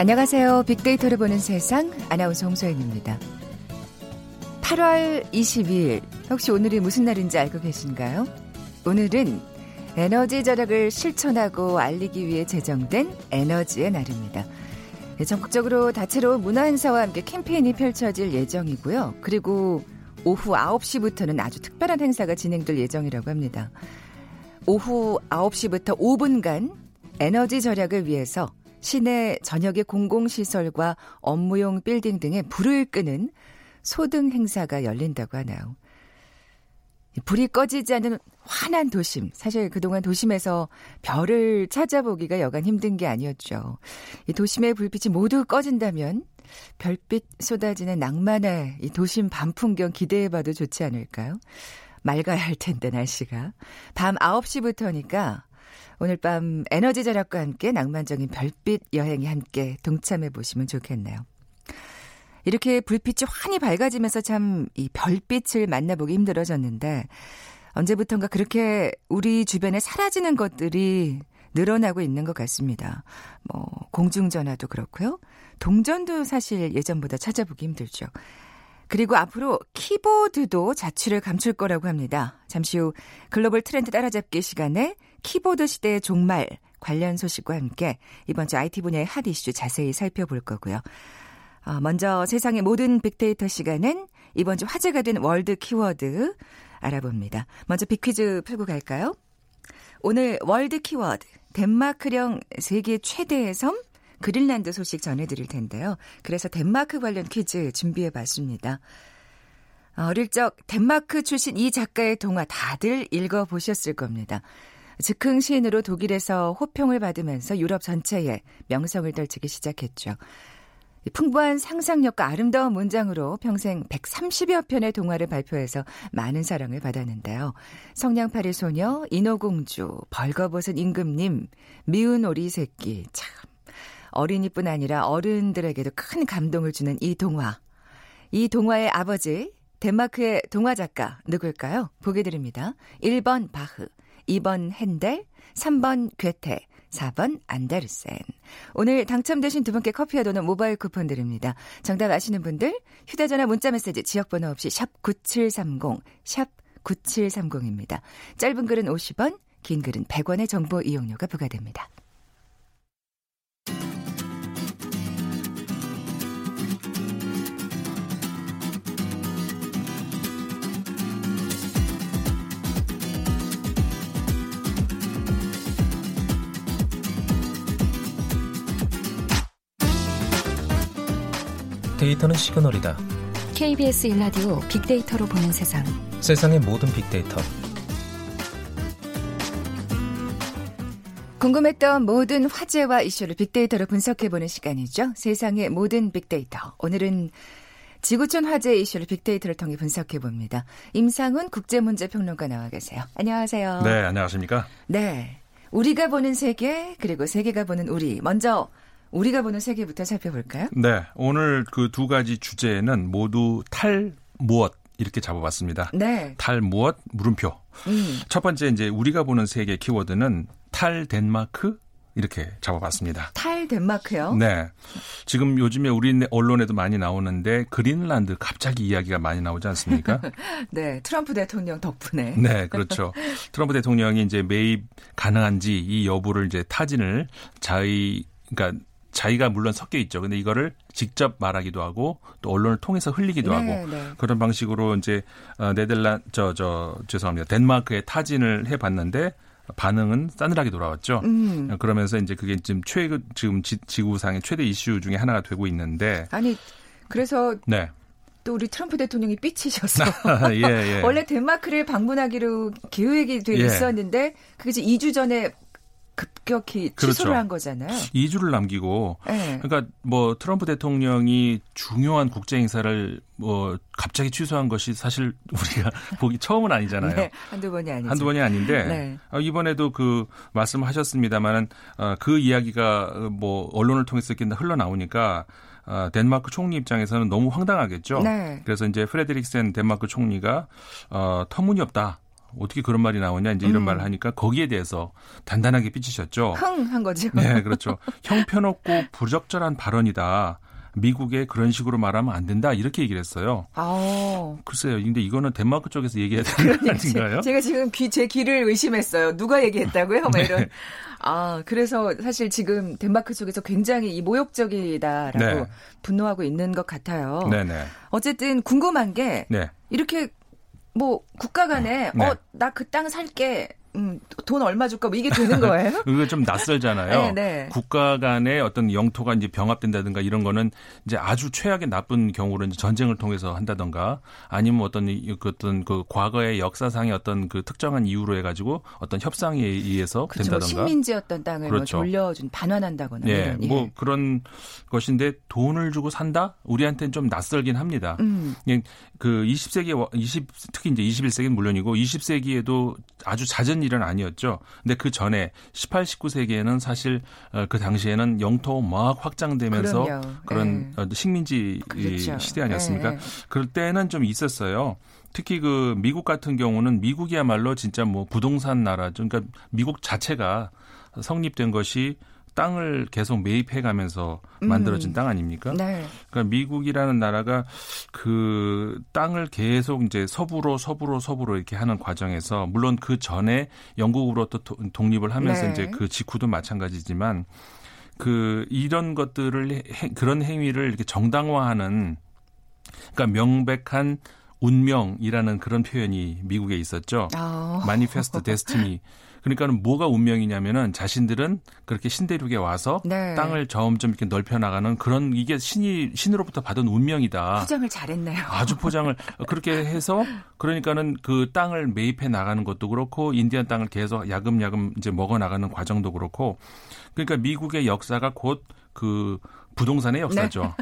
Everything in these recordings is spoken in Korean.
안녕하세요. 빅데이터를 보는 세상 아나운서 홍소연입니다. 8월 22일 혹시 오늘이 무슨 날인지 알고 계신가요? 오늘은 에너지 절약을 실천하고 알리기 위해 제정된 에너지의 날입니다. 네, 전국적으로 다채로운 문화 행사와 함께 캠페인이 펼쳐질 예정이고요. 그리고 오후 9시부터는 아주 특별한 행사가 진행될 예정이라고 합니다. 오후 9시부터 5분간 에너지 절약을 위해서 시내 전역의 공공시설과 업무용 빌딩 등에 불을 끄는 소등 행사가 열린다고 하나요. 불이 꺼지지 않는 환한 도심. 사실 그동안 도심에서 별을 찾아보기가 여간 힘든 게 아니었죠. 이 도심의 불빛이 모두 꺼진다면 별빛 쏟아지는 낭만의 이 도심 밤 풍경 기대해봐도 좋지 않을까요? 맑아야 할 텐데 날씨가. 밤 9시부터니까 오늘 밤 에너지 절약과 함께 낭만적인 별빛 여행에 함께 동참해 보시면 좋겠네요. 이렇게 불빛이 환히 밝아지면서 참 이 별빛을 만나보기 힘들어졌는데 언제부턴가 그렇게 우리 주변에 사라지는 것들이 늘어나고 있는 것 같습니다. 뭐 공중전화도 그렇고요. 동전도 사실 예전보다 찾아보기 힘들죠. 그리고 앞으로 키보드도 자취를 감출 거라고 합니다. 잠시 후 글로벌 트렌드 따라잡기 시간에 키보드 시대의 종말 관련 소식과 함께 이번 주 IT 분야의 핫 이슈 자세히 살펴볼 거고요. 어, 먼저 세상의 모든 빅데이터 시간은 이번 주 화제가 된 월드 키워드 알아봅니다. 먼저 빅퀴즈 풀고 갈까요? 오늘 월드 키워드 덴마크령 세계 최대의 섬 그린란드 소식 전해드릴 텐데요. 그래서 덴마크 관련 퀴즈 준비해 봤습니다. 어릴 적 덴마크 출신 이 작가의 동화 다들 읽어보셨을 겁니다. 즉흥 시인으로 독일에서 호평을 받으면서 유럽 전체에 명성을 떨치기 시작했죠. 풍부한 상상력과 아름다운 문장으로 평생 130여 편의 동화를 발표해서 많은 사랑을 받았는데요. 성냥팔이 소녀, 인어공주, 벌거벗은 임금님, 미운 오리 새끼, 참. 어린이뿐 아니라 어른들에게도 큰 감동을 주는 이 동화. 이 동화의 아버지, 덴마크의 동화 작가 누굴까요? 보기 드립니다. 1번 바흐, 2번 핸델, 3번 괴테, 4번 안데르센. 오늘 당첨되신 두 분께 커피와 도넛 모바일 쿠폰 드립니다. 정답 아시는 분들 휴대전화 문자메시지 지역번호 없이 샵 9730, 샵 9730입니다. 짧은 글은 50원, 긴 글은 100원의 정보 이용료가 부과됩니다. 데이터는 시그널이다. KBS 일라디오 빅데이터로 보는 세상. 세상의 모든 빅데이터. 궁금했던 모든 화제와 이슈를 빅데이터로 분석해보는 시간이죠. 세상의 모든 빅데이터. 오늘은 지구촌 화제 이슈를 빅데이터를 통해 분석해 봅니다. 임상훈 국제문제평론가 나와 계세요. 안녕하세요. 네, 안녕하십니까? 네. 우리가 보는 세계, 그리고 세계가 보는 우리. 먼저 우리가 보는 세계부터 살펴볼까요? 네. 오늘 그 두 가지 주제는 모두 탈 무엇 이렇게 잡아봤습니다. 네. 탈 무엇 물음표. 음. 첫 번째 이제 우리가 보는 세계 키워드는 탈 덴마크 이렇게 잡아봤습니다. 탈 덴마크요? 네. 지금 요즘에 우리 언론에도 많이 나오는데 그린란드 갑자기 이야기가 많이 나오지 않습니까? 네. 트럼프 대통령 덕분에. 네, 그렇죠. 트럼프 대통령이 이제 매입 가능한지 이 여부를 이제 타진을 자의 그러니까 자기가 물론 섞여 있죠. 근데 이거를 직접 말하기도 하고 또 언론을 통해서 흘리기도 네, 하고 네. 그런 방식으로 이제 어, 네덜란 저저 죄송합니다. 덴마크에 타진을 해 봤는데 반응은 싸늘하게 돌아왔죠. 음. 그러면서 이제 그게 지금 최 지금 지, 지구상의 최대 이슈 중에 하나가 되고 있는데 아니 그래서 네. 또 우리 트럼프 대통령이 삐치셔서 예, 예. 원래 덴마크를 방문하기로 계획이 돼 예. 있었는데 그게 이제 2주 전에 급격히 취소를 그렇죠. 한 거잖아요. 2주를 남기고 네. 그러니까 뭐 트럼프 대통령이 중요한 국제 행사를 뭐 갑자기 취소한 것이 사실 우리가 보기 처음은 아니잖아요. 네, 한두 번이 아니죠. 한두 번이 아닌데 네. 어, 이번에도 그 말씀하셨습니다만은 어, 그 이야기가 뭐 언론을 통해서 이렇게 흘러나오니까 어, 덴마크 총리 입장에서는 너무 황당하겠죠. 네. 그래서 이제 프레드릭센 덴마크 총리가 어, 터무니없다. 어떻게 그런 말이 나오냐 이제 이런 음. 말을 하니까 거기에 대해서 단단하게 삐치셨죠. 흥한 거죠. 네, 그렇죠. 형편없고 부적절한 발언이다. 미국에 그런 식으로 말하면 안 된다. 이렇게 얘기를 했어요. 아, 글쎄요. 근데 이거는 덴마크 쪽에서 얘기해야 되는 거 아닌가요? 제가 지금 귀, 제 귀를 의심했어요. 누가 얘기했다고요? 막 네. 이런. 아, 그래서 사실 지금 덴마크 쪽에서 굉장히 이 모욕적이다라고 네. 분노하고 있는 것 같아요. 네네. 어쨌든 궁금한 게 네. 이렇게 뭐 국가 간에 네. 어, 나 그 땅 살게. 음, 돈 얼마 줄까? 뭐 이게 되는 거예요? 이거 좀 낯설잖아요. 네, 네. 국가 간의 어떤 영토가 이제 병합된다든가 이런 거는 이제 아주 최악의 나쁜 경우로 이제 전쟁을 통해서 한다든가 아니면 어떤 이- 그 어떤 그 과거의 역사상의 어떤 그 특정한 이유로 해 가지고 어떤 협상에 의해서 그렇죠. 된다든가. 식민지였던 땅을 그렇죠. 뭐 돌려준 반환한다거나 예, 이런. 예. 뭐 그런 것인데 돈을 주고 산다? 우리한테는 좀 낯설긴 합니다. 음, 그냥 그 20세기 20 특히 이제 21세기는 물론이고 20세기에도 아주 잦은 일은 아니었죠. 근데 그 전에 18, 19세기에는 사실 어, 그 당시에는 영토 막 확장되면서 그럼요. 그런 예. 어, 식민지 그렇죠. 시대 아니었습니까? 예, 예. 그럴 때는 좀 있었어요. 특히 그 미국 같은 경우는 미국이야말로 진짜 뭐 부동산 나라죠. 그러니까 미국 자체가 성립된 것이 땅을 계속 매입해 가면서 만들어진 음. 땅 아닙니까? 네. 그러니까 미국이라는 나라가 그 땅을 계속 이제 서부로 서부로 서부로 이렇게 하는 과정에서 물론 그 전에 영국으로부터 도- 독립을 하면서 네. 이제 그 직후도 마찬가지지만 그 이런 것들을 해- 그런 행위를 이렇게 정당화하는 그러니까 명백한 운명이라는 그런 표현이 미국에 있었죠. 아, 마니페스트 데스티니. 그러니까는 뭐가 운명이냐면은 자신들은 그렇게 신대륙에 와서 네. 땅을 점점 이렇게 넓혀 나가는 그런 이게 신이 신으로부터 받은 운명이다. 포장을 잘했네요. 아주 포장을 그렇게 해서 그러니까는 그 땅을 매입해 나가는 것도 그렇고 인디안 땅을 계속 야금야금 이제 먹어 나가는 과정도 그렇고 그러니까 미국의 역사가 곧 그 부동산의 역사죠.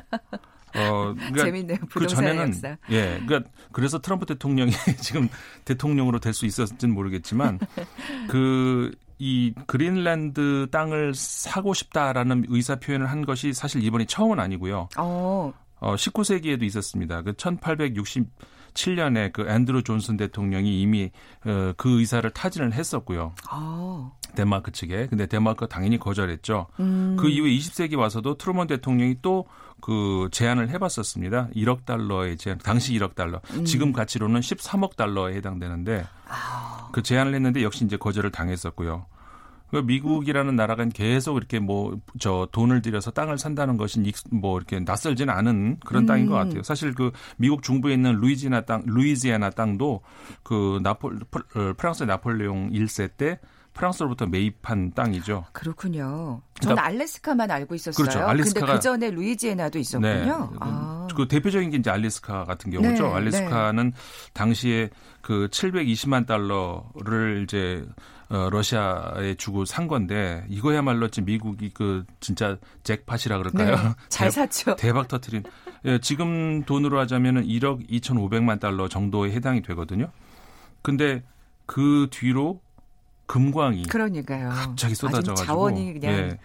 어, 그러니까 네. 재밌네요. 그 전에는 역사. 예, 그러니까 그래서 트럼프 대통령이 지금 대통령으로 될 수 있었을지는 모르겠지만 그 이 그린란드 땅을 사고 싶다라는 의사 표현을 한 것이 사실 이번이 처음은 아니고요. 어, 어 19세기에도 있었습니다. 그 1867년에 그 앤드루 존슨 대통령이 이미 어, 그 의사를 타진을 했었고요. 어. 덴마크 측에. 근데 덴마크가 당연히 거절했죠. 음. 그 이후에 20세기 와서도 트루먼 대통령이 또 그 제안을 해봤었습니다. 1억 달러의 제안, 당시 1억 달러. 음. 지금 가치로는 13억 달러에 해당되는데 아. 그 제안을 했는데 역시 이제 거절을 당했었고요. 그 미국이라는 나라가 계속 이렇게 뭐 저 돈을 들여서 땅을 산다는 것이 익- 뭐 이렇게 낯설지는 않은 그런 음. 땅인 것 같아요. 사실 그 미국 중부에 있는 루이지나 땅, 루이지아나 땅도 그 나폴 어, 프랑스 나폴레옹 1세 때 프랑스로부터 매입한 땅이죠. 그렇군요. 저는 그러니까- 알래스카만 알고 있었어요. 그렇죠. 근데 알래스카가- 그 전에 루이지애나도 있었군요. 아. 그 대표적인 게 이제 알래스카 같은 경우죠. 네, 알래스카는 당시에 그 720만 달러를 이제 어, 러시아에 주고 산 건데 이거야말로 지금 미국이 그 진짜 잭팟이라 그럴까요? 네, 잘 대- 샀죠. 대박 터트린. 예, 지금 돈으로 하자면은 1억 2,500만 달러 정도에 해당이 되거든요. 근데 그 뒤로 금광이 그러니까요. 갑자기 쏟아져가지고 자원이 그냥 예.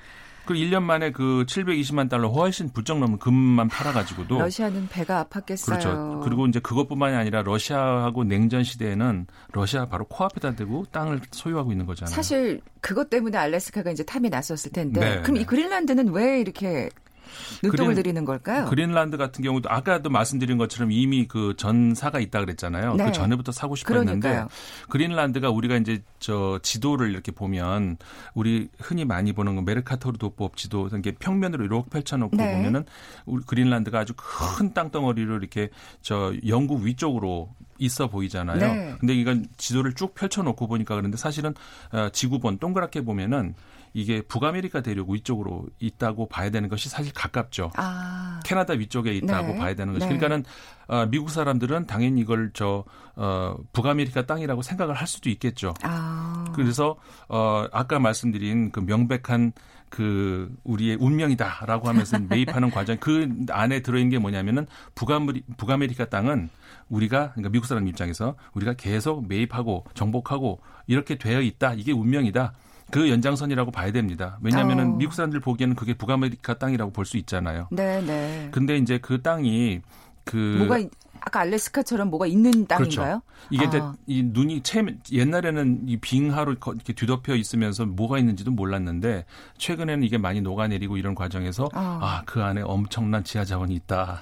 그 1년 만에 그 720만 달러 훨씬 부쩍 넘는 금만 팔아가지고도 러시아는 배가 아팠겠어요. 그렇죠. 그리고 이제 그것뿐만이 아니라 러시아하고 냉전 시대에는 러시아 바로 코앞에다 대고 땅을 소유하고 있는 거잖아요. 사실 그것 때문에 알래스카가 이제 탐이 났었을 텐데 네, 그럼 네. 이 그린란드는 왜 이렇게 눈독을 그린- 들이는 걸까요? 그린란드 같은 경우도 아까도 말씀드린 것처럼 이미 그 전사가 있다 그랬잖아요. 네. 그 전에부터 사고 싶었는데 그러니까요. 그린란드가 우리가 이제 저 지도를 이렇게 보면 우리 흔히 많이 보는 거 메르카토르 도법 지도 이렇게 평면으로 이렇게 펼쳐놓고 네. 보면은 우리 그린란드가 아주 큰 땅덩어리로 이렇게 저 영국 위쪽으로 있어 보이잖아요. 네. 근데 이건 지도를 쭉 펼쳐놓고 보니까 그런데 사실은 어, 지구본 동그랗게 보면은 이게 북아메리카 대륙 위쪽으로 있다고 봐야 되는 것이 사실 가깝죠. 아, 캐나다 위쪽에 있다고 네. 봐야 되는 거죠. 네. 그러니까는 어, 미국 사람들은 당연히 이걸 저 어, 북아메리카 땅이라고 생각을 할 수도 있겠죠. 아, 그래서 어, 아까 말씀드린 그 명백한 그 우리의 운명이다라고 하면서 매입하는 과정 그 안에 들어있는 게 뭐냐면은 북아메리, 북아메리카 땅은 우리가 그러니까 미국 사람 입장에서 우리가 계속 매입하고 정복하고 이렇게 되어 있다 이게 운명이다 그 연장선이라고 봐야 됩니다 왜냐하면은 어. 미국 사람들 보기에는 그게 북아메리카 땅이라고 볼 수 있잖아요 네, 네. 근데 이제 그 땅이 그 뭐가 있- 아까 알래스카처럼 뭐가 있는 땅인가요? 그렇죠. 이게 아. 이 눈이 채 옛날에는 이 빙하로 이렇게 뒤덮여 있으면서 뭐가 있는지도 몰랐는데 최근에는 이게 많이 녹아내리고 이런 과정에서 아. 아그 안에 엄청난 지하 자원이 있다.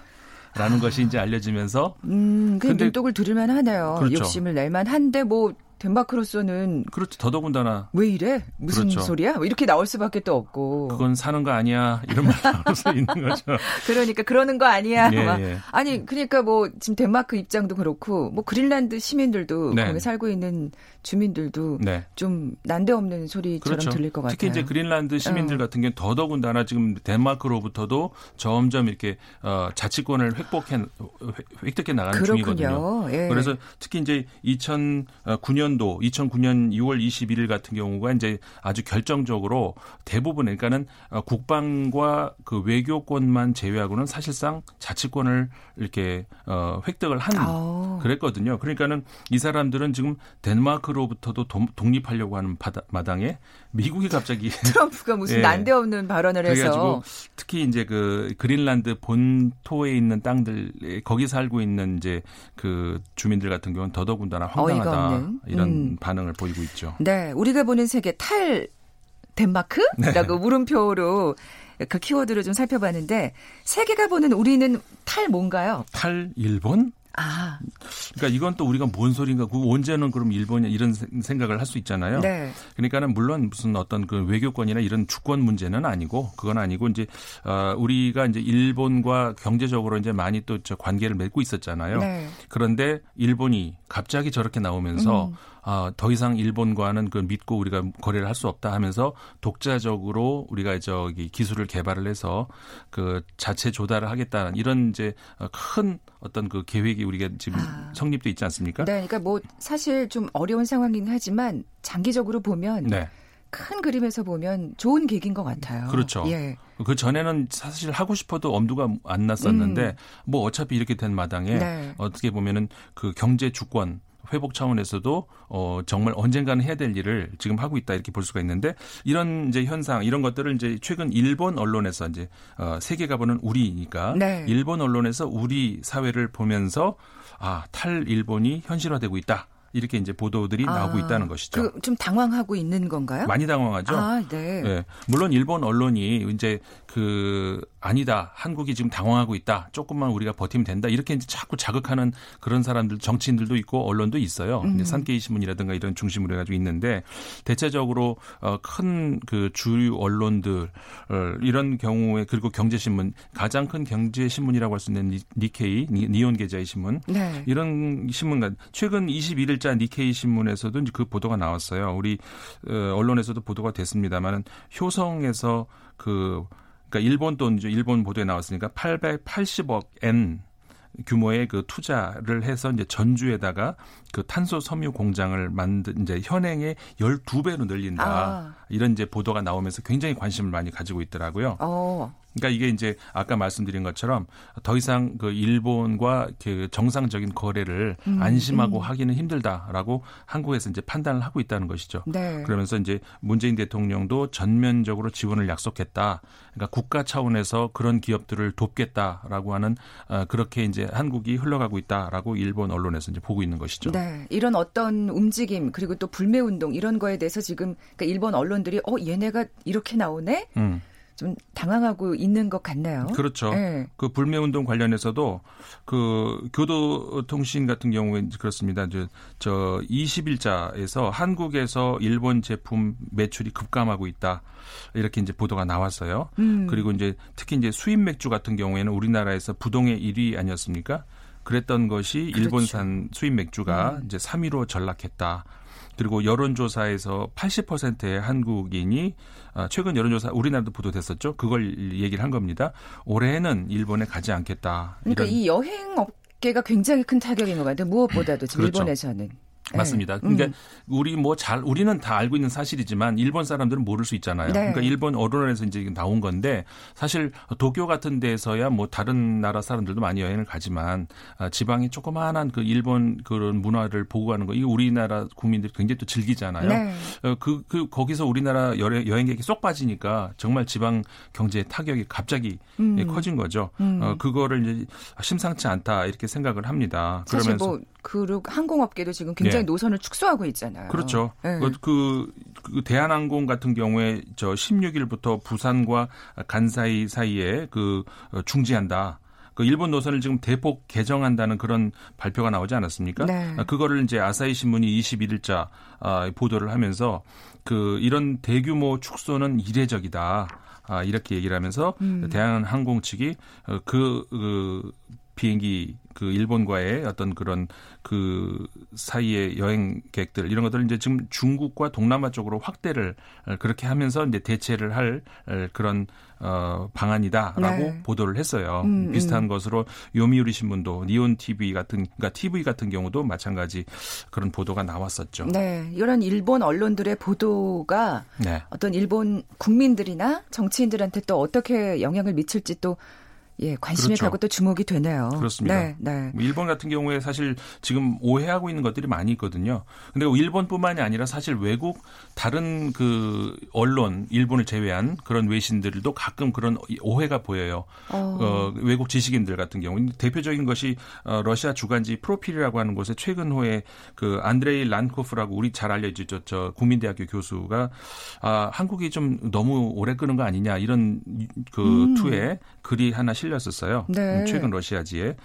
라는 것이 이제 알려지면서 음, 그 근데- 눈독을 들을만 하네요. 그렇죠. 욕심을 낼만 한데 뭐 덴마크로서는 그렇죠 더더군다나 왜 이래? 무슨 그렇죠. 소리야? 뭐 이렇게 나올 수밖에 또 없고. 그건 사는 거 아니야 이런 말 나올 수 있는 거죠. 그러니까 그러는 거 아니야. 예, 막. 예. 아니 그러니까 뭐 지금 덴마크 입장도 그렇고 뭐 그린란드 시민들도 네. 거기 살고 있는 주민들도 네. 좀 난데없는 소리처럼 그렇죠. 들릴 것 같아요. 특히 이제 그린란드 시민들 어. 같은 경우는 더더군다나 지금 덴마크로부터도 점점 이렇게 어, 자치권을 획복해 획- 획득해 나가는 중이거든요. 그렇군요. 예. 그래서 특히 이제 2009년 도 2009년 6월 21일 같은 경우가 이제 아주 결정적으로 대부분 그러니까는 어, 국방과 그 외교권만 제외하고는 사실상 자치권을 이렇게 어, 획득을 한 아우. 그랬거든요. 그러니까는 이 사람들은 지금 덴마크로부터도 도- 독립하려고 하는 바다- 마당에 미국이 갑자기 트럼프가 무슨 예. 난데없는 발언을 해서 특히 이제 그 그린란드 본토에 있는 땅들 거기 살고 있는 이제 그 주민들 같은 경우는 더더군다나 황당하다 없는. 이런 음. 반응을 보이고 있죠. 네, 우리가 보는 세계 탈 덴마크라고 네. 물음표로 그 키워드를 좀 살펴봤는데 세계가 보는 우리는 탈 뭔가요? 탈 일본? 아, 그러니까 이건 또 우리가 뭔 소린가? 그 언제는 그럼 일본이 이런 세- 생각을 할 수 있잖아요. 네. 그러니까는 물론 무슨 어떤 그 외교권이나 이런 주권 문제는 아니고 그건 아니고 이제 어 우리가 이제 일본과 경제적으로 이제 많이 또저 관계를 맺고 있었잖아요. 네. 그런데 일본이 갑자기 저렇게 나오면서 음. 아, 더 이상 일본과는 그 믿고 우리가 거래를 할 수 없다 하면서 독자적으로 우리가 저기 기술을 개발을 해서 그 자체 조달을 하겠다는 이런 이제 어, 큰 어떤 그 계획이 우리가 지금 아. 성립돼 있지 않습니까? 네, 그러니까 뭐 사실 좀 어려운 상황이긴 하지만 장기적으로 보면 네. 큰 그림에서 보면 좋은 계기인 것 같아요. 그렇죠. 예. 그 전에는 사실 하고 싶어도 엄두가 안 났었는데 뭐 어차피 이렇게 된 마당에 음. 네. 어떻게 보면은 그 경제 주권 회복 차원에서도 어 정말 언젠가는 해야 될 일을 지금 하고 있다 이렇게 볼 수가 있는데 이런 이제 현상 이런 것들을 이제 최근 일본 언론에서 이제 어 세계가 보는 우리니까 네. 일본 언론에서 우리 사회를 보면서 아 탈 일본이 현실화되고 있다 이렇게 이제 보도들이 나오고 아, 있다는 것이죠. 그 좀 당황하고 있는 건가요? 많이 당황하죠. 아, 네. 예. 물론 일본 언론이 이제 그 아니다. 한국이 지금 당황하고 있다. 조금만 우리가 버티면 된다. 이렇게 이제 자꾸 자극하는 그런 사람들 정치인들도 있고 언론도 있어요. 음. 산케이 신문이라든가 이런 중심으로 해 가지고 있는데 대체적으로 어큰 그 주류 언론들 어, 이런 경우에 그리고 경제 신문 가장 큰 경제 신문이라고 할 수 있는 니- 니케이 니- 니온 계좌의 신문 네. 이런 신문가 최근 21일 자 니케이 신문에서도 그 보도가 나왔어요. 우리 어, 언론에서도 보도가 됐습니다만은 효성에서 그 그러니까 일본 돈이죠. 일본 보도에 나왔으니까 880억 엔 규모의 그 투자를 해서 이제 전주에다가 그 탄소 섬유 공장을 만든 이제 현행의 12배로 늘린다. 아. 이런 이제 보도가 나오면서 굉장히 관심을 많이 가지고 있더라고요. 어. 그러니까 이게 이제 아까 말씀드린 것처럼 더 이상 그 일본과 그 정상적인 거래를 음, 안심하고 하기는 힘들다라고 한국에서 이제 판단을 하고 있다는 것이죠. 네. 그러면서 이제 문재인 대통령도 전면적으로 지원을 약속했다. 그러니까 국가 차원에서 그런 기업들을 돕겠다라고 하는 어, 그렇게 이제 한국이 흘러가고 있다라고 일본 언론에서 이제 보고 있는 것이죠. 네, 이런 어떤 움직임 그리고 또 불매 운동 이런 거에 대해서 지금 그러니까 일본 언론들이 어 얘네가 이렇게 나오네 음, 좀 당황하고 있는 것 같네요. 그렇죠. 네. 그 불매 운동 관련해서도 그 교도통신 같은 경우에 그렇습니다. 이제 저 20일자에서 한국에서 일본 제품 매출이 급감하고 있다. 이렇게 이제 보도가 나왔어요. 음. 그리고 이제 특히 이제 수입 맥주 같은 경우에는 우리나라에서 부동의 1위 아니었습니까? 그랬던 것이 그렇죠. 일본산 수입 맥주가 음. 이제 3위로 전락했다. 그리고 여론조사에서 80%의 한국인이 아, 최근 여론조사 우리나라도 보도됐었죠. 그걸 얘기를 한 겁니다. 올해는 일본에 가지 않겠다. 그러니까 이 여행 업계가 굉장히 큰 타격인 것 같아요. 무엇보다도 지금 그렇죠. 일본에서는. 맞습니다. 네. 그러니까 음. 우리 뭐 잘 우리는 다 알고 있는 사실이지만 일본 사람들은 모를 수 있잖아요. 네. 그러니까 일본 언론에서 이제 나온 건데 사실 도쿄 같은 데서야 뭐 다른 나라 사람들도 많이 여행을 가지만 아, 지방에 조그마한 그 일본 그런 문화를 보고 가는 거 이거 우리나라 국민들이 굉장히 또 즐기잖아요. 네. 어, 그, 그, 거기서 우리나라 여행, 여행객이 쏙 빠지니까 정말 지방 경제의 타격이 갑자기 음. 예, 커진 거죠. 음. 어, 그거를 이제 심상치 않다 이렇게 생각을 합니다. 사실 그러면서 뭐 그 항공업계도 지금 굉장히 네. 노선을 축소하고 있잖아요. 그렇죠. 네. 그, 그, 그 대한항공 같은 경우에 저 16일부터 부산과 간사이 사이에 그 어, 중지한다. 그 일본 노선을 지금 대폭 개정한다는 그런 발표가 나오지 않았습니까? 네. 아, 그거를 이제 아사히 신문이 21일자 아, 보도를 하면서 그 이런 대규모 축소는 이례적이다. 아, 이렇게 얘기를 하면서 음. 대한항공 측이 어, 그, 그 비행기 그 일본과의 어떤 그런 그 사이의 여행객들 이런 것들을 이제 지금 중국과 동남아 쪽으로 확대를 어, 그렇게 하면서 이제 대체를 할 어, 그런 어 방안이다라고 네. 보도를 했어요. 음, 비슷한 음. 것으로 요미우리 신문도 니온 TV 같은 그러니까 TV 같은 경우도 마찬가지 그런 보도가 나왔었죠. 네, 이런 일본 언론들의 보도가 네. 어떤 일본 국민들이나 정치인들한테 또 어떻게 영향을 미칠지 또 예, 관심이 그렇죠. 가고 또 주목이 되네요. 그렇습니다. 네, 네. 뭐 일본 같은 경우에 사실 지금 오해하고 있는 것들이 많이 있거든요. 근데 일본뿐만이 아니라 사실 외국 다른 그 언론 일본을 제외한 그런 외신들도 가끔 그런 오해가 보여요. 어, 어, 외국 지식인들 같은 경우 대표적인 것이 어, 러시아 주간지 프로필이라고 하는 곳에 최근호에 그 안드레이 란코프라고 우리 잘 알려지죠 저, 저 국민대학교 교수가 아, 한국이 좀 너무 오래 끄는 거 아니냐 이런 그 음. 투에 글이 하나 실 렸었어요. 네. 음, 최근 러시아지에.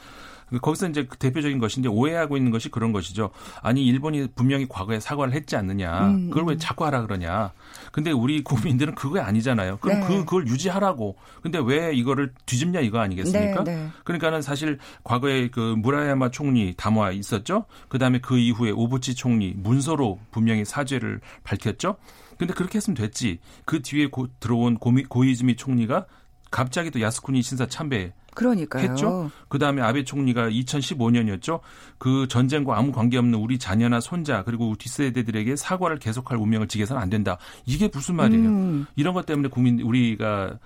거기서 이제 그 대표적인 것인데 오해하고 있는 것이 그런 것이죠. 아니 일본이 분명히 과거에 사과를 했지 않느냐. 음, 그걸 왜 음. 자꾸 하라 그러냐. 근데 우리 국민들은 그거 아니잖아요. 그럼 네. 그 그걸 유지하라고. 근데 왜 이거를 뒤집냐 이거 아니겠습니까? 네, 네. 그러니까는 사실 과거에 그 무라야마 총리 담화 있었죠. 그다음에 그 이후에 오부치 총리 문서로 분명히 사죄를 밝혔죠. 근데 그렇게 했으면 됐지. 그 뒤에 고, 들어온 고미, 고이즈미 총리가 갑자기 또 야스쿠니 신사 참배 그러니까요. 했죠. 그 다음에 아베 총리가 2015년이었죠. 그 전쟁과 아무 관계없는 우리 자녀나 손자 그리고 뒷세대들에게 사과를 계속할 운명을 지게서는 안 된다. 이게 무슨 말이에요? 음, 이런 것 때문에 국민 우리가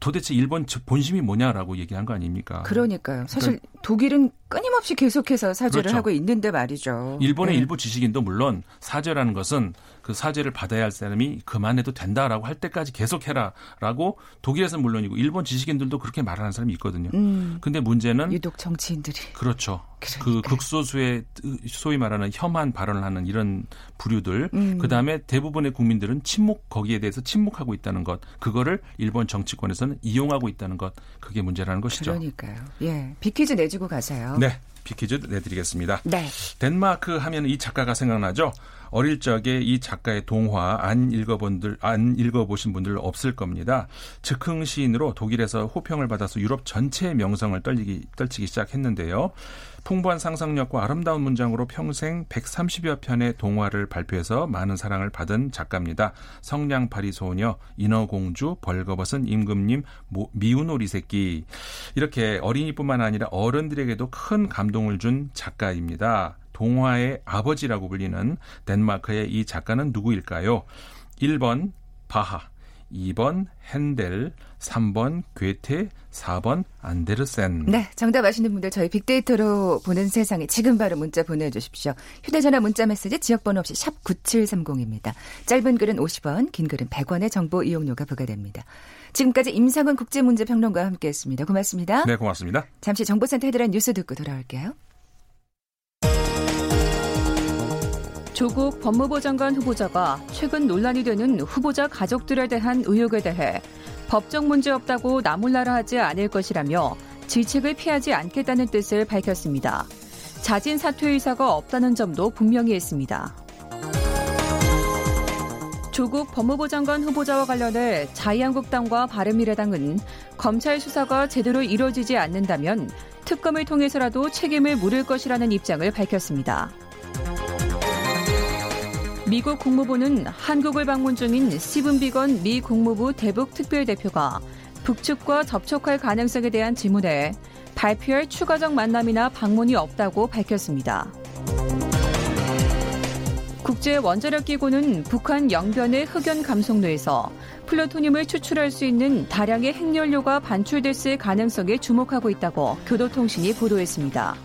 도대체 일본 본심이 뭐냐라고 얘기한 거 아닙니까? 그러니까요. 사실 독일은 끊임없이 계속해서 사죄를 그렇죠. 하고 있는데 말이죠. 일본의 네. 일부 지식인도 물론 사죄라는 것은 그 사죄를 받아야 할 사람이 그만해도 된다라고 할 때까지 계속해라라고 독일에서는 물론이고 일본 지식인들도 그렇게 말하는 사람이 있거든요. 음, 근데 문제는 유독 정치인들이 그렇죠. 그 그러니까요. 극소수의 소위 말하는 혐한 발언을 하는 이런 부류들, 음. 그 다음에 대부분의 국민들은 침묵 거기에 대해서 침묵하고 있다는 것, 그거를 일본 정치권에서는 이용하고 있다는 것, 그게 문제라는 것이죠. 그러니까요. 예, 퀴즈 내주고 가세요. 네, 퀴즈 내드리겠습니다. 네. 덴마크 하면 이 작가가 생각나죠. 어릴 적에 이 작가의 동화 안 읽어본들 안 읽어보신 분들 없을 겁니다. 즉흥 시인으로 독일에서 호평을 받아서 유럽 전체의 명성을 떨리기 떨치기 시작했는데요. 풍부한 상상력과 아름다운 문장으로 평생 130여 편의 동화를 발표해서 많은 사랑을 받은 작가입니다. 성냥팔이 소녀, 인어공주, 벌거벗은 임금님, 모- 미운 오리 새끼 이렇게 어린이뿐만 아니라 어른들에게도 큰 감동을 준 작가입니다. 동화의 아버지라고 불리는 덴마크의 이 작가는 누구일까요? 1번 바하, 2번 핸델, 3번 괴테, 4번 안데르센. 네, 정답 아시는 분들 저희 빅데이터로 보는 세상에 지금 바로 문자 보내주십시오. 휴대전화 문자 메시지 지역번호 없이 샵 9730입니다. 짧은 글은 50원, 긴 글은 100원의 정보 이용료가 부과됩니다. 지금까지 임상훈 국제문제평론가와 함께했습니다. 고맙습니다. 네, 고맙습니다. 잠시 정보센터 헤드라인 뉴스 듣고 돌아올게요. 조국 법무부 장관 후보자가 최근 논란이 되는 후보자 가족들에 대한 의혹에 대해 법적 문제 없다고 나몰라라 하지 않을 것이라며 질책을 피하지 않겠다는 뜻을 밝혔습니다. 자진 사퇴 의사가 없다는 점도 분명히 했습니다. 조국 법무부 장관 후보자와 관련해 자유한국당과 바른미래당은 검찰 수사가 제대로 이루어지지 않는다면 특검을 통해서라도 책임을 물을 것이라는 입장을 밝혔습니다. 미국 국무부는 한국을 방문 중인 스티븐 비건 미 국무부 대북 특별대표가 북측과 접촉할 가능성에 대한 질문에 발표할 추가적 만남이나 방문이 없다고 밝혔습니다. 국제 원자력 기구는 북한 영변의 흑연 감속로에서 플루토늄을 추출할 수 있는 다량의 핵연료가 반출됐을 가능성에 주목하고 있다고 교도통신이 보도했습니다.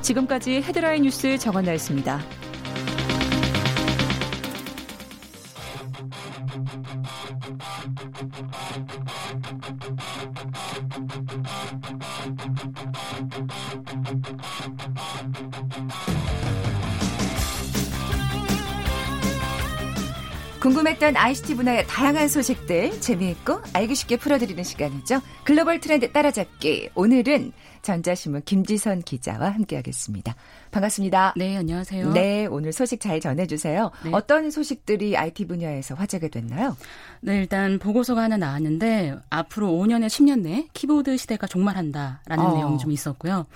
지금까지 헤드라인 뉴스 정한나였습니다. 궁금했던 ICT 분야의 다양한 소식들 재미있고 알기 쉽게 풀어드리는 시간이죠. 글로벌 트렌드 따라잡기. 오늘은 전자신문 김지선 기자와 함께하겠습니다. 반갑습니다. 네, 안녕하세요. 네, 오늘 소식 잘 전해주세요. 네. 어떤 소식들이 IT 분야에서 화제가 됐나요? 네, 일단 보고서가 하나 나왔는데 앞으로 5년에 10년 내 키보드 시대가 종말한다라는 어. 내용이 좀 있었고요.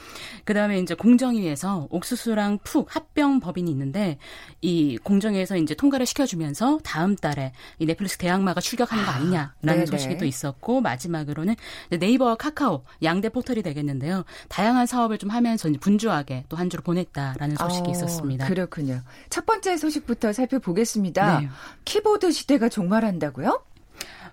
그 다음에 이제 공정위에서 옥수수랑 푹 합병 법인이 있는데 이 공정위에서 이제 통과를 시켜주면서 다음 달에 이 넷플릭스 대항마가 출격하는 거 아니냐라는 아, 소식이 또 있었고 마지막으로는 네이버와 카카오 양대 포털이 되겠는데요. 다양한 사업을 좀 하면서 분주하게 또 한 주를 보내 했다라는 소식이 어, 있었습니다. 그렇군요. 첫 번째 소식부터 살펴보겠습니다. 네. 키보드 시대가 종말한다고요?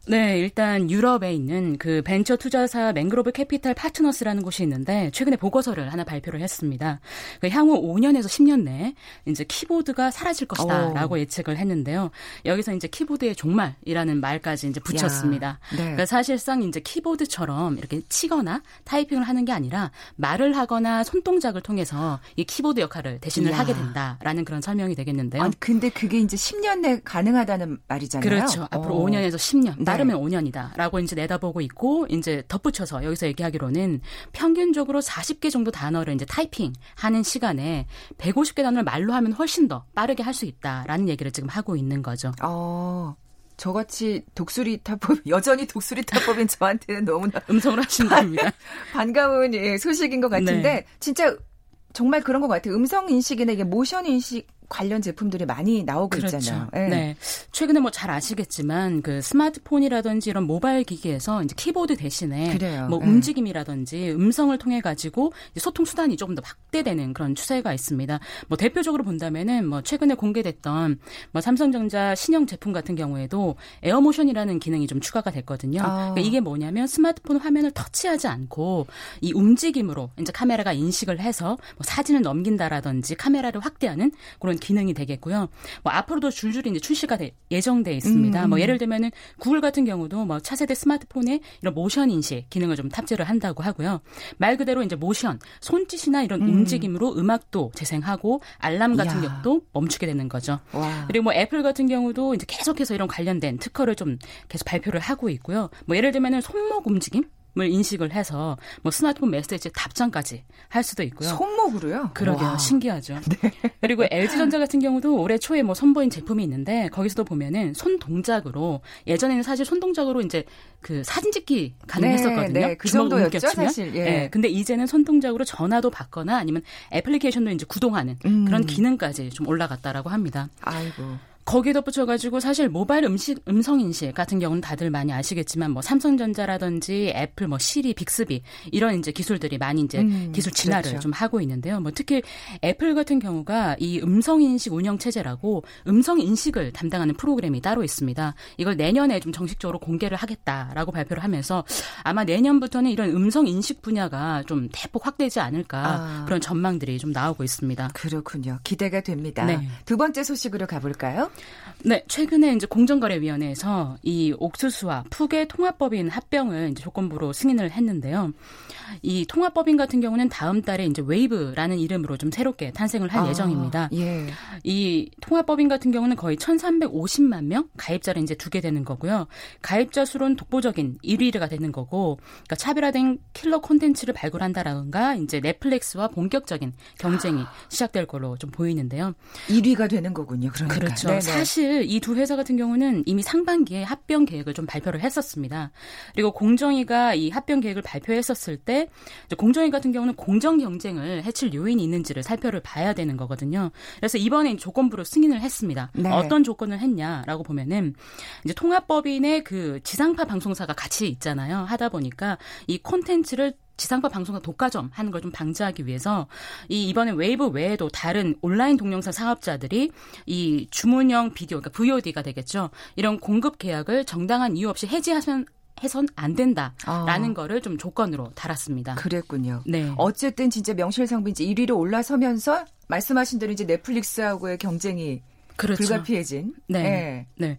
네, 일단 유럽에 있는 그 벤처 투자사 맹그로브 캐피탈 파트너스라는 곳이 있는데 최근에 보고서를 하나 발표를 했습니다. 그 향후 5년에서 10년 내에 이제 키보드가 사라질 것이다라고 오. 예측을 했는데요. 여기서 이제 키보드의 종말이라는 말까지 이제 붙였습니다. 네. 그러니까 사실상 이제 키보드처럼 이렇게 치거나 타이핑을 하는 게 아니라 말을 하거나 손동작을 통해서 이 키보드 역할을 대신을 야. 하게 된다라는 그런 설명이 되겠는데요. 아, 근데 그게 이제 10년 내에 가능하다는 말이잖아요. 그렇죠. 앞으로 오. 5년에서 10년. 네. 빠르면 5년이다라고 이제 내다보고 있고 이제 덧붙여서 여기서 얘기하기로는 평균적으로 40개 정도 단어를 이제 타이핑 하는 시간에 150개 단어를 말로 하면 훨씬 더 빠르게 할 수 있다라는 얘기를 지금 하고 있는 거죠. 어. 저같이 독수리 타법 여전히 독수리 타법인 저한테는 너무나 음성을 하신답니다. 반가운 예, 소식인 것 같은데 네. 진짜 정말 그런 것 같아요. 음성 인식이나 이게 모션 인식 관련 제품들이 많이 나오고 그렇죠. 있잖아요. 네. 네. 최근에 뭐 잘 아시겠지만 그 스마트폰이라든지 이런 모바일 기기에서 이제 키보드 대신에 그래요. 뭐 네. 움직임이라든지 음성을 통해 가지고 소통 수단이 조금 더 확대되는 그런 추세가 있습니다. 뭐 대표적으로 본다면은 뭐 최근에 공개됐던 뭐 삼성전자 신형 제품 같은 경우에도 에어모션이라는 기능이 좀 추가가 됐거든요. 아. 그러니까 이게 뭐냐면 스마트폰 화면을 터치하지 않고 이 움직임으로 이제 카메라가 인식을 해서 뭐 사진을 넘긴다라든지 카메라를 확대하는 그런 기능이 되겠고요. 뭐 앞으로도 줄줄이 이제 출시가 돼, 예정돼 있습니다. 음. 뭐 예를 들면은 구글 같은 경우도 뭐 차세대 스마트폰에 이런 모션 인식 기능을 좀 탑재를 한다고 하고요. 말 그대로 이제 모션, 손짓이나 이런 음. 움직임으로 음악도 재생하고 알람 같은. 것도 멈추게 되는 거죠. 와. 그리고 뭐 애플 같은 경우도 이제 계속해서 이런 관련된 특허를 좀 계속 발표를 하고 있고요. 뭐 예를 들면은 손목 움직임 을 인식을 해서 뭐 스마트폰 메시지 답장까지 할 수도 있고요. 손목으로요? 그러게요. 와. 신기하죠. 네. 그리고 LG전자 같은 경우도 올해 초에 뭐 선보인 제품이 있는데 거기서도 보면은 손 동작으로 예전에는 사실 손 동작으로 이제 그 사진 찍기 가능했었거든요. 네, 네. 그 정도였죠, 사실. 예. 네, 근데 이제는 손 동작으로 전화도 받거나 아니면 애플리케이션도 이제 구동하는 음. 그런 기능까지 좀 올라갔다라고 합니다. 아이고. 거기에 덧붙여가지고 사실 모바일 음식 음성 인식 같은 경우는 다들 많이 아시겠지만 뭐 삼성전자라든지 애플 뭐 시리 빅스비 이런 이제 기술들이 많이 이제 음, 기술 진화를 그렇죠. 좀 하고 있는데요. 뭐 특히 애플 같은 경우가 이 음성 인식 운영 체제라고 음성 인식을 담당하는 프로그램이 따로 있습니다. 이걸 내년에 좀 정식적으로 공개를 하겠다라고 발표를 하면서 아마 내년부터는 이런 음성 인식 분야가 좀 대폭 확대되지 않을까 아. 그런 전망들이 좀 나오고 있습니다. 그렇군요. 기대가 됩니다. 네. 두 번째 소식으로 가볼까요? 네, 최근에 이제 공정거래위원회에서 이 옥수수와 푹의 통합법인 합병을 이제 조건부로 승인을 했는데요. 이 통합법인 같은 경우는 다음 달에 이제 웨이브라는 이름으로 좀 새롭게 탄생을 할 아, 예정입니다. 예. 이 통합법인 같은 경우는 거의 1,350만 명 가입자를 이제 두게 되는 거고요. 가입자 수로는 독보적인 1위가 되는 거고, 그러니까 차별화된 킬러 콘텐츠를 발굴한다라든가 이제 넷플릭스와 본격적인 경쟁이 아. 시작될 걸로 좀 보이는데요. 1위가 되는 거군요. 그러니까. 그렇죠. 네네. 사실 이 두 회사 같은 경우는 이미 상반기에 합병 계획을 좀 발표를 했었습니다. 그리고 공정위가 이 합병 계획을 발표했었을 때 공정위 같은 경우는 공정 경쟁을 해칠 요인이 있는지를 살펴를 봐야 되는 거거든요. 그래서 이번에 조건부로 승인을 했습니다. 네. 어떤 조건을 했냐라고 보면은 이제 통합법인의 그 지상파 방송사가 같이 있잖아요. 하다 보니까 이 콘텐츠를 지상파 방송사 독과점 하는 걸 좀 방지하기 위해서 이 이번에 웨이브 외에도 다른 온라인 동영상 사업자들이 이 주문형 비디오 그러니까 VOD가 되겠죠. 이런 공급 계약을 정당한 이유 없이 해지하면 해선 안 된다라는 아. 거를 좀 조건으로 달았습니다. 그랬군요. 네. 어쨌든 진짜 명실상부인지 1위로 올라서면서 말씀하신 대로 이제 넷플릭스하고의 경쟁이 그렇죠. 불가피해진. 네. 네. 네.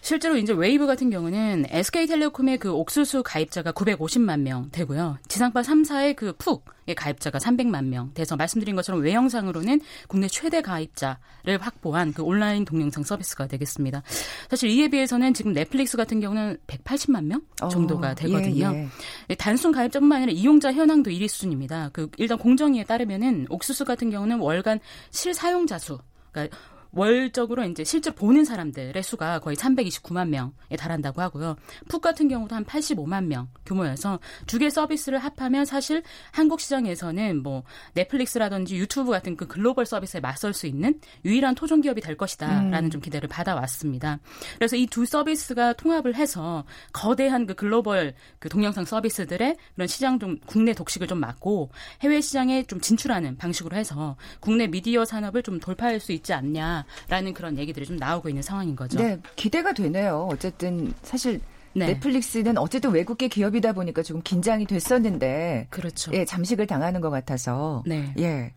실제로 이제 웨이브 같은 경우는 SK텔레콤의 그 옥수수 가입자가 950만 명 되고요. 지상파 3사의 그 푹의 가입자가 300만 명 돼서 말씀드린 것처럼 외형상으로는 국내 최대 가입자를 확보한 그 온라인 동영상 서비스가 되겠습니다. 사실 이에 비해서는 지금 넷플릭스 같은 경우는 180만 명 어, 정도가 되거든요. 예, 예. 단순 가입자뿐만 아니라 이용자 현황도 1위 수준입니다. 그 일단 공정위에 따르면은 옥수수 같은 경우는 월간 실사용자 수 그러니까 월적으로 이제 실제 보는 사람들의 수가 거의 329만 명에 달한다고 하고요. 푹 같은 경우도 한 85만 명 규모여서 두 개 서비스를 합하면 사실 한국 시장에서는 뭐 넷플릭스라든지 유튜브 같은 그 글로벌 서비스에 맞설 수 있는 유일한 토종 기업이 될 것이다라는 음. 좀 기대를 받아왔습니다. 그래서 이 두 서비스가 통합을 해서 거대한 그 글로벌 그 동영상 서비스들의 그런 시장 좀 국내 독식을 좀 막고 해외 시장에 좀 진출하는 방식으로 해서 국내 미디어 산업을 좀 돌파할 수 있지 않냐 라는 그런 얘기들이 좀 나오고 있는 상황인 거죠. 네, 기대가 되네요. 어쨌든 사실 네. 넷플릭스는 어쨌든 외국계 기업이다 보니까 조금 긴장이 됐었는데 그렇죠. 예, 잠식을 당하는 것 같아서 네. 예.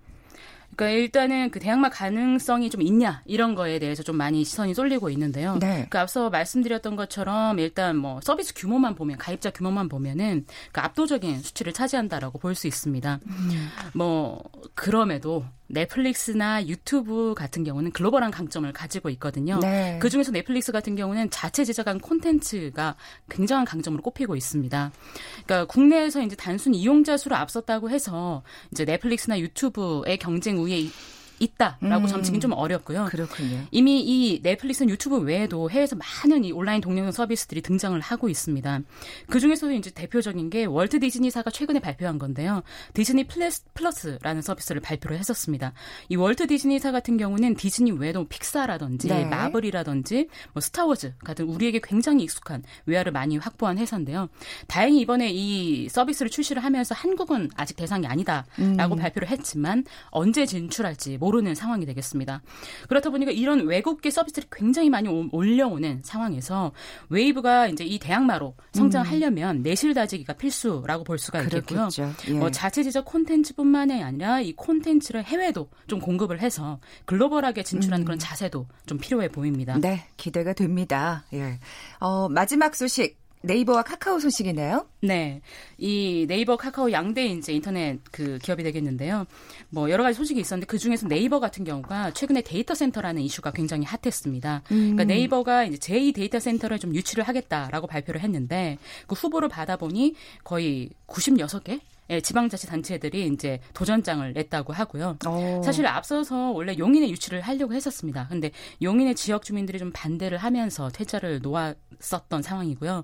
그러니까 일단은 그 대항마 가능성이 좀 있냐 이런 거에 대해서 좀 많이 시선이 쏠리고 있는데요. 네. 그 앞서 말씀드렸던 것처럼 일단 뭐 서비스 규모만 보면 가입자 규모만 보면은 그 압도적인 수치를 차지한다라고 볼 수 있습니다. 음. 뭐 그럼에도 넷플릭스나 유튜브 같은 경우는 글로벌한 강점을 가지고 있거든요. 네. 그 중에서 넷플릭스 같은 경우는 자체 제작한 콘텐츠가 굉장한 강점으로 꼽히고 있습니다. 그러니까 국내에서 이제 단순 이용자 수를 앞섰다고 해서 이제 넷플릭스나 유튜브의 경쟁 우위에 있다라고 음. 점치긴 좀 어렵고요. 그렇군요. 이미 이 넷플릭스는 유튜브 외에도 해외에서 많은 이 온라인 동영상 서비스들이 등장을 하고 있습니다. 그 중에서도 이제 대표적인 게 월트 디즈니사가 최근에 발표한 건데요. 디즈니 플러스, 플러스라는 서비스를 발표를 했었습니다. 이 월트 디즈니사 같은 경우는 디즈니 외에도 픽사라든지 네. 마블이라든지 뭐 스타워즈 같은 우리에게 굉장히 익숙한 외화를 많이 확보한 회사인데요. 다행히 이번에 이 서비스를 출시를 하면서 한국은 아직 대상이 아니다라고 음. 발표를 했지만 언제 진출할지 모르는 상황이 되겠습니다. 그렇다 보니까 이런 외국계 서비스들이 굉장히 많이 몰려오는 상황에서 웨이브가 이제 이 대항마로 성장하려면 음. 내실 다지기가 필수라고 볼 수가 있겠고요. 예. 어, 자체 제작 콘텐츠뿐만이 아니라 이 콘텐츠를 해외도 좀 공급을 해서 글로벌하게 진출하는 음. 그런 자세도 좀 필요해 보입니다. 네, 기대가 됩니다. 예. 어, 마지막 소식 네이버와 카카오 소식이네요. 네. 이 네이버, 카카오 양대 이제 인터넷 그 기업이 되겠는데요. 뭐 여러 가지 소식이 있었는데 그 중에서 네이버 같은 경우가 최근에 데이터 센터라는 이슈가 굉장히 핫했습니다. 그러니까 음. 그러니까 네이버가 이제 제2 데이터 센터를 좀 유치를 하겠다라고 발표를 했는데 그 후보를 받아보니 거의 96개 예, 지방자치단체들이 이제 도전장을 냈다고 하고요. 오. 어. 사실 앞서서 원래 용인에 유치를 하려고 했었습니다. 근데 용인의 지역 주민들이 좀 반대를 하면서 퇴짜를 놓았었던 상황이고요.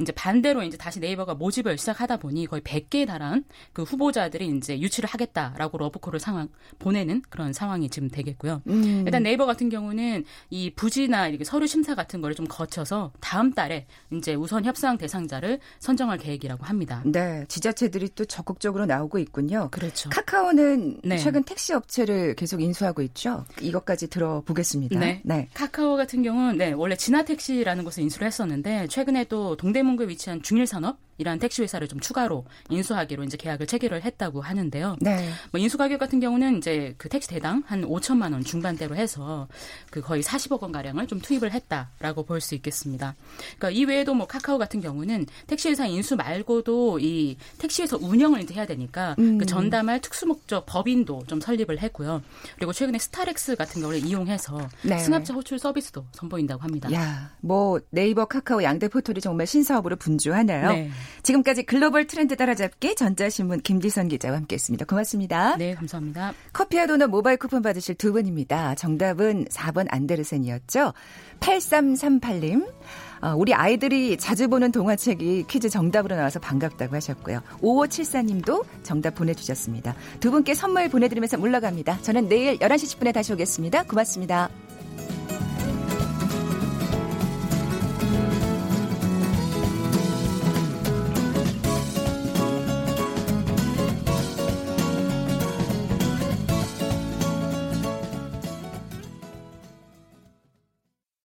이제 반대로 이제 다시 네이버가 모집을 시작하다 보니 거의 100개에 달한 그 후보자들이 이제 유치를 하겠다라고 러브콜을 상황 보내는 그런 상황이 지금 되겠고요. 음. 일단 네이버 같은 경우는 이 부지나 이렇게 서류 심사 같은 거를 좀 거쳐서 다음 달에 이제 우선 협상 대상자를 선정할 계획이라고 합니다. 네, 지자체들이 또 적 극적으로 나오고 있군요. 그렇죠. 카카오는 네. 최근 택시 업체를 계속 인수하고 있죠. 이것까지 들어보겠습니다. 네. 네. 카카오 같은 경우는 네, 원래 진화택시라는 곳을 인수를 했었는데 최근에 또 동대문구에 위치한 중일산업 이런 택시 회사를 좀 추가로 인수하기로 이제 계약을 체결을 했다고 하는데요. 네. 뭐 인수 가격 같은 경우는 이제 그 택시 대당 한 5천만 원 중반대로 해서 그 거의 40억 원 가량을 좀 투입을 했다라고 볼 수 있겠습니다. 그러니까 이 외에도 뭐 카카오 같은 경우는 택시 회사 인수 말고도 이 택시에서 운영을 이제 해야 되니까 음. 그 전담할 특수 목적 법인도 좀 설립을 했고요. 그리고 최근에 스타렉스 같은 경우를 이용해서 네. 승합차 호출 서비스도 선보인다고 합니다. 야, 뭐 네이버, 카카오 양대 포털이 정말 신사업으로 분주하네요. 네. 지금까지 글로벌 트렌드 따라잡기 전자신문 김지선 기자와 함께했습니다. 고맙습니다. 네, 감사합니다. 커피와 도넛 모바일 쿠폰 받으실 두 분입니다. 정답은 4번 안데르센이었죠. 8338님. 어, 우리 아이들이 자주 보는 동화책이 퀴즈 정답으로 나와서 반갑다고 하셨고요. 5574님도 정답 보내주셨습니다. 두 분께 선물 보내드리면서 물러갑니다. 저는 내일 11시 10분에 다시 오겠습니다. 고맙습니다.